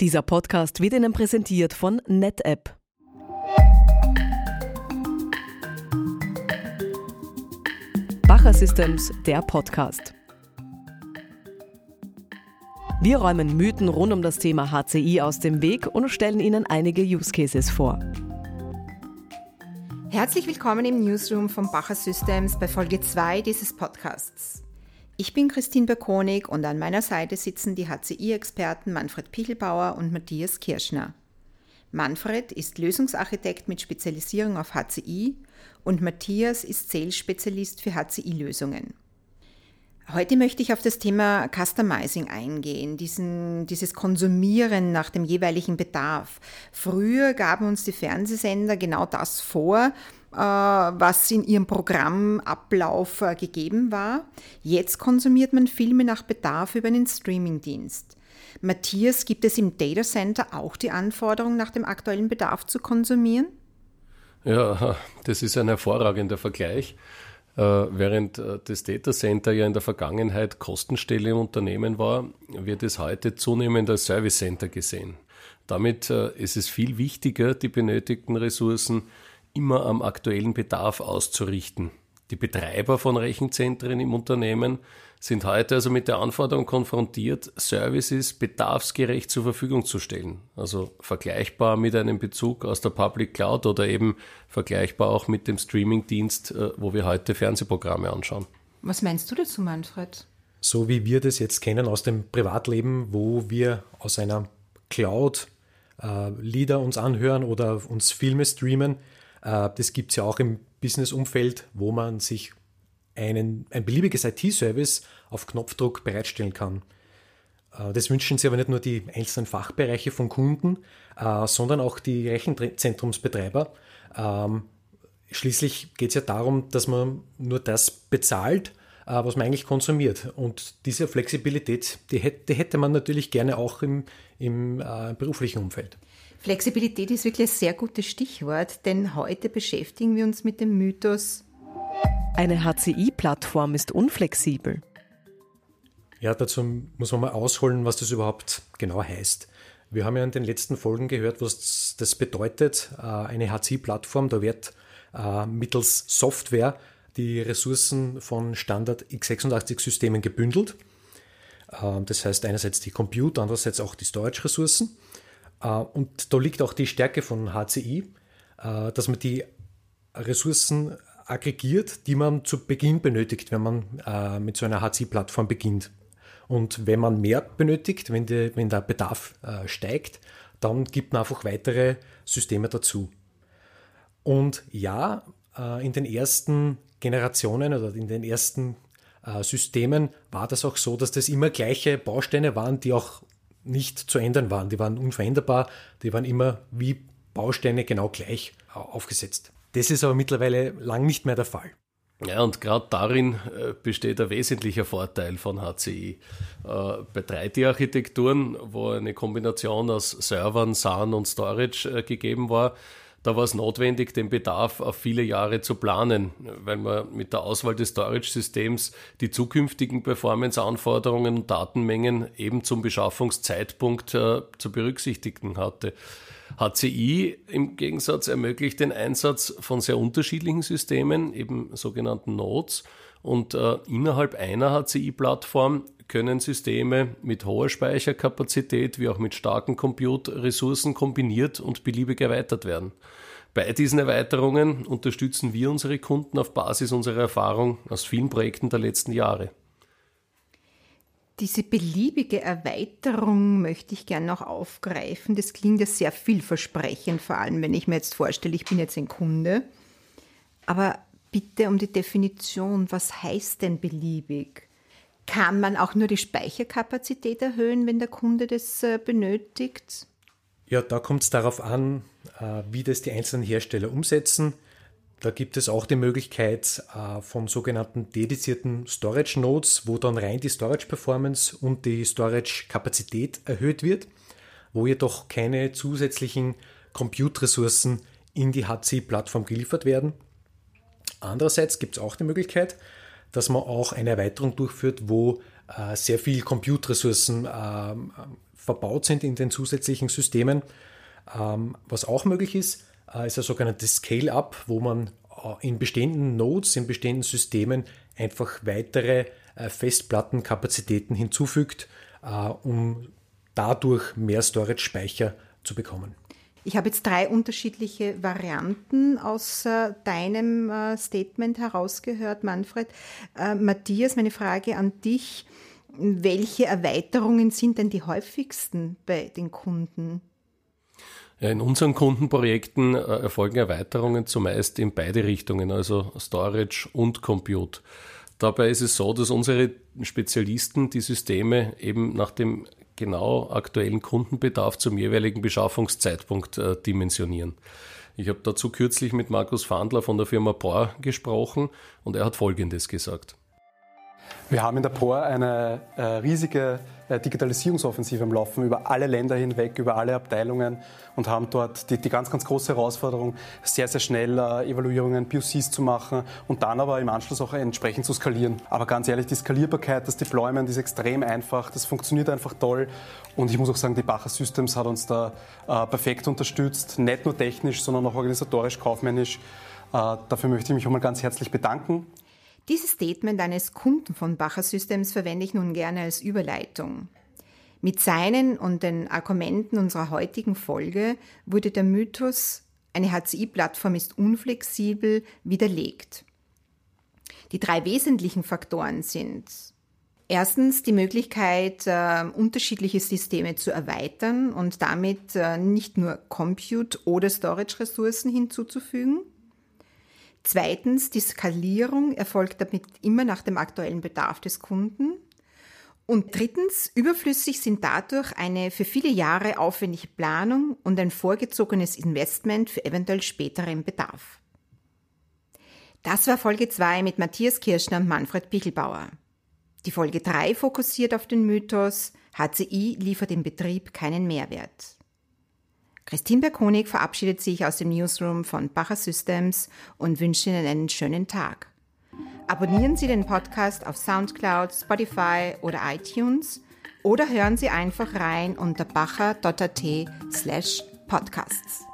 Dieser Podcast wird Ihnen präsentiert von NetApp. Bacher Systems, der Podcast. Wir räumen Mythen rund um das Thema HCI aus dem Weg und stellen Ihnen einige Use Cases vor. Herzlich willkommen im Newsroom von Bacher Systems bei Folge 2 dieses Podcasts. Ich bin Christine Berkonig und an meiner Seite sitzen die HCI-Experten Manfred Pichelbauer und Matthias Kirschner. Manfred ist Lösungsarchitekt mit Spezialisierung auf HCI und Matthias ist Sales-Spezialist für HCI-Lösungen. Heute möchte ich auf das Thema Customizing eingehen, diesen, dieses Konsumieren nach dem jeweiligen Bedarf. Früher gaben uns die Fernsehsender genau das vor, was in ihrem Programmablauf äh, gegeben war. Jetzt konsumiert man Filme nach Bedarf über einen Streamingdienst. Matthias, gibt es im Data Center auch die Anforderung, nach dem aktuellen Bedarf zu konsumieren? Ja, das ist ein hervorragender Vergleich. Äh, während das Data Center ja in der Vergangenheit Kostenstelle im Unternehmen war, wird es heute zunehmend als Service Center gesehen. Damit ist es viel wichtiger, die benötigten Ressourcen immer am aktuellen Bedarf auszurichten. Die Betreiber von Rechenzentren im Unternehmen sind heute also mit der Anforderung konfrontiert, Services bedarfsgerecht zur Verfügung zu stellen. Also vergleichbar mit einem Bezug aus der Public Cloud oder eben vergleichbar auch mit dem Streamingdienst, äh, wo wir heute Fernsehprogramme anschauen. Was meinst du dazu, Manfred? So wie wir das jetzt kennen aus dem Privatleben, wo wir aus einer Cloud äh, Lieder uns anhören oder uns Filme streamen, das gibt es ja auch im Business-Umfeld, wo man sich einen, ein beliebiges IT-Service auf Knopfdruck bereitstellen kann. Äh, das wünschen sich aber nicht nur die einzelnen Fachbereiche von Kunden, äh, sondern auch die Rechenzentrumsbetreiber. Ähm, schließlich geht es ja darum, dass man nur das bezahlt, was man eigentlich konsumiert. Und diese Flexibilität, die hätte, die hätte man natürlich gerne auch im, im beruflichen Umfeld. Flexibilität ist wirklich ein sehr gutes Stichwort, denn heute beschäftigen wir uns mit dem Mythos. Eine HCI-Plattform ist unflexibel. Ja, dazu muss man mal ausholen, was das überhaupt genau heißt. Wir haben ja in den letzten Folgen gehört, was das bedeutet. Äh, eine HCI-Plattform, da wird äh, mittels Software die Ressourcen von Standard x86-Systemen gebündelt. Äh, das heißt einerseits die Compute, andererseits auch die Storage-Ressourcen. Äh, und da liegt auch die Stärke von HCI, äh, dass man die Ressourcen aggregiert, die man zu Beginn benötigt, wenn man äh, mit so einer HCI-Plattform beginnt. Und wenn man mehr benötigt, wenn, die, wenn der Bedarf steigt, dann gibt man einfach weitere Systeme dazu. Und ja, in den ersten Generationen oder in den ersten Systemen war das auch so, dass das immer gleiche Bausteine waren, die auch nicht zu ändern waren. Die waren unveränderbar, die waren immer wie Bausteine genau gleich aufgesetzt. Das ist aber mittlerweile lang nicht mehr der Fall. Ja, und gerade darin äh, besteht ein wesentlicher Vorteil von HCI. Äh, bei 3D-Architekturen, wo eine Kombination aus Servern, SAN und Storage äh, gegeben war, da war es notwendig, den Bedarf auf viele Jahre zu planen, weil man mit der Auswahl des Storage-Systems die zukünftigen Performance-Anforderungen und Datenmengen eben zum Beschaffungszeitpunkt äh, zu berücksichtigen hatte. HCI im Gegensatz ermöglicht den Einsatz von sehr unterschiedlichen Systemen, eben sogenannten Nodes, und äh, innerhalb einer HCI-Plattform können Systeme mit hoher Speicherkapazität wie auch mit starken Compute-Ressourcen kombiniert und beliebig erweitert werden. Bei diesen Erweiterungen unterstützen wir unsere Kunden auf Basis unserer Erfahrung aus vielen Projekten der letzten Jahre. Diese beliebige Erweiterung möchte ich gerne noch aufgreifen. Das klingt ja sehr vielversprechend, vor allem wenn ich mir jetzt vorstelle, ich bin jetzt ein Kunde. Aber bitte um die Definition, was heißt denn beliebig? Kann man auch nur die Speicherkapazität erhöhen, wenn der Kunde das äh, benötigt? Ja, da kommt es darauf an, äh, wie das die einzelnen Hersteller umsetzen. Da gibt es auch die Möglichkeit äh, von sogenannten dedizierten Storage Nodes, wo dann rein die Storage Performance und die Storage Kapazität erhöht wird, wo jedoch keine zusätzlichen Compute-Ressourcen in die HC-Plattform geliefert werden. Andererseits gibt es auch die Möglichkeit, dass man auch eine Erweiterung durchführt, wo äh, sehr viel Compute-Ressourcen äh, verbaut sind in den zusätzlichen Systemen. Ähm, was auch möglich ist, äh, ist ein sogenanntes Scale-up, wo man äh, in bestehenden Nodes, in bestehenden Systemen einfach weitere äh, Festplattenkapazitäten hinzufügt, um dadurch mehr Storage-Speicher zu bekommen. Ich habe jetzt drei unterschiedliche Varianten aus äh, deinem äh, Statement herausgehört, Manfred. Äh, Matthias, meine Frage an dich. Welche Erweiterungen sind denn die häufigsten bei den Kunden? In unseren Kundenprojekten erfolgen Erweiterungen zumeist in beide Richtungen, also Storage und Compute. Dabei ist es so, dass unsere Spezialisten die Systeme eben nach dem genau aktuellen Kundenbedarf zum jeweiligen Beschaffungszeitpunkt äh, dimensionieren. Ich habe dazu kürzlich mit Markus Fandler von der Firma Bohr gesprochen und er hat Folgendes gesagt. Wir haben in der POR eine äh, riesige äh, Digitalisierungsoffensive am Laufen über alle Länder hinweg, über alle Abteilungen und haben dort die, die ganz, ganz große Herausforderung, sehr, sehr schnell äh, Evaluierungen, POCs zu machen und dann aber im Anschluss auch entsprechend zu skalieren. Aber ganz ehrlich, die Skalierbarkeit, das Deployment ist extrem einfach, das funktioniert einfach toll und ich muss auch sagen, die Bacher Systems hat uns da äh, perfekt unterstützt, nicht nur technisch, sondern auch organisatorisch, kaufmännisch. Äh, dafür möchte ich mich auch mal ganz herzlich bedanken. Dieses Statement eines Kunden von Bacher Systems verwende ich nun gerne als Überleitung. Mit seinen und den Argumenten unserer heutigen Folge wurde der Mythos, eine HCI-Plattform ist unflexibel, widerlegt. Die drei wesentlichen Faktoren sind erstens die Möglichkeit, äh, unterschiedliche Systeme zu erweitern und damit äh, nicht nur Compute- oder Storage-Ressourcen hinzuzufügen. Zweitens, die Skalierung erfolgt damit immer nach dem aktuellen Bedarf des Kunden. Und drittens, überflüssig sind dadurch eine für viele Jahre aufwendige Planung und ein vorgezogenes Investment für eventuell späteren Bedarf. Das war Folge 2 mit Matthias Kirschner und Manfred Pichelbauer. Die Folge 3 fokussiert auf den Mythos, HCI liefert im Betrieb keinen Mehrwert. Christine Berkonig verabschiedet sich aus dem Newsroom von Bacher Systems und wünscht Ihnen einen schönen Tag. Abonnieren Sie den Podcast auf Soundcloud, Spotify oder iTunes oder hören Sie einfach rein unter bacher.at slash podcasts.